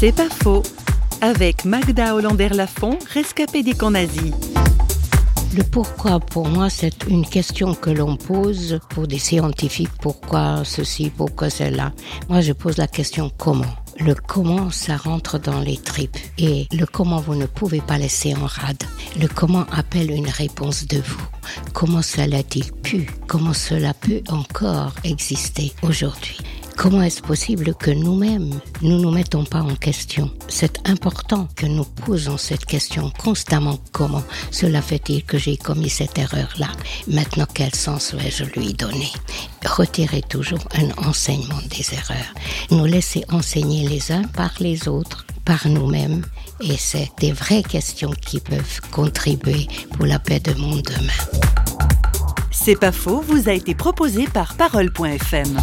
C'est pas faux. Avec Magda Hollander-Lafont, rescapée nazis. Le pourquoi, pour moi, c'est une question que l'on pose pour des scientifiques. Pourquoi ceci, pourquoi cela? Moi, je pose la question comment? Le comment, ça rentre dans les tripes. Et le comment, vous ne pouvez pas laisser en rade. Le comment appelle une réponse de vous. Comment cela a-t-il pu? Comment cela peut encore exister aujourd'hui? Comment est-ce possible que nous-mêmes, nous nous mettons pas en question? C'est important que nous posons cette question constamment. Comment cela fait-il que j'ai commis cette erreur-là? Maintenant, quel sens vais-je lui donner? Retirer toujours un enseignement des erreurs. Nous laisser enseigner les uns par les autres, par nous-mêmes. Et c'est des vraies questions qui peuvent contribuer pour la paix de monde demain. C'est pas faux, vous a été proposé par parole.fm.